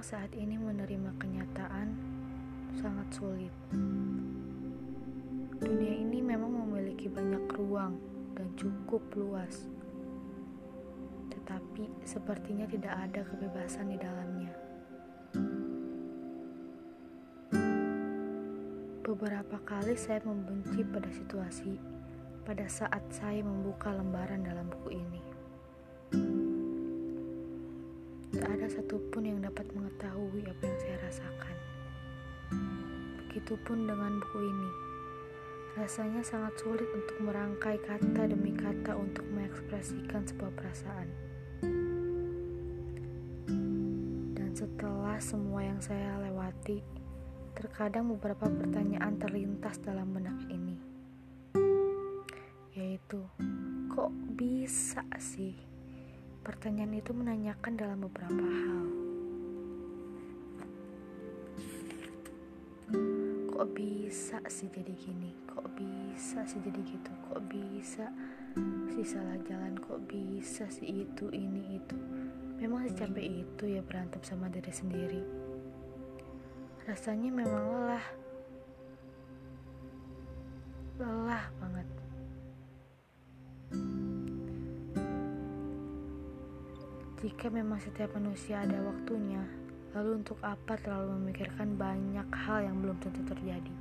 saat ini menerima kenyataan sangat sulit. Dunia ini memang memiliki banyak ruang dan cukup luas, tetapi sepertinya tidak ada kebebasan di dalamnya. Beberapa kali saya membenci pada situasi pada saat saya membuka lembaran dalam buku ini. Tak ada satupun Begitupun dengan buku ini. Rasanya sangat sulit untuk merangkai kata demi kata untuk mengekspresikan sebuah perasaan. Dan setelah semua yang saya lewati, terkadang beberapa pertanyaan terlintas dalam benak ini. Yaitu, kok bisa sih? Pertanyaan itu menanyakan dalam beberapa hal. Kok bisa sih jadi gini? Kok bisa sih jadi gitu? Kok bisa sih salah jalan? Kok bisa sih itu, ini, itu? Memang secapek itu ya berantem sama diri sendiri. Rasanya memang lelah. Lelah banget. Jika memang setiap manusia ada waktunya, lalu untuk apa terlalu memikirkan banyak hal yang belum tentu terjadi?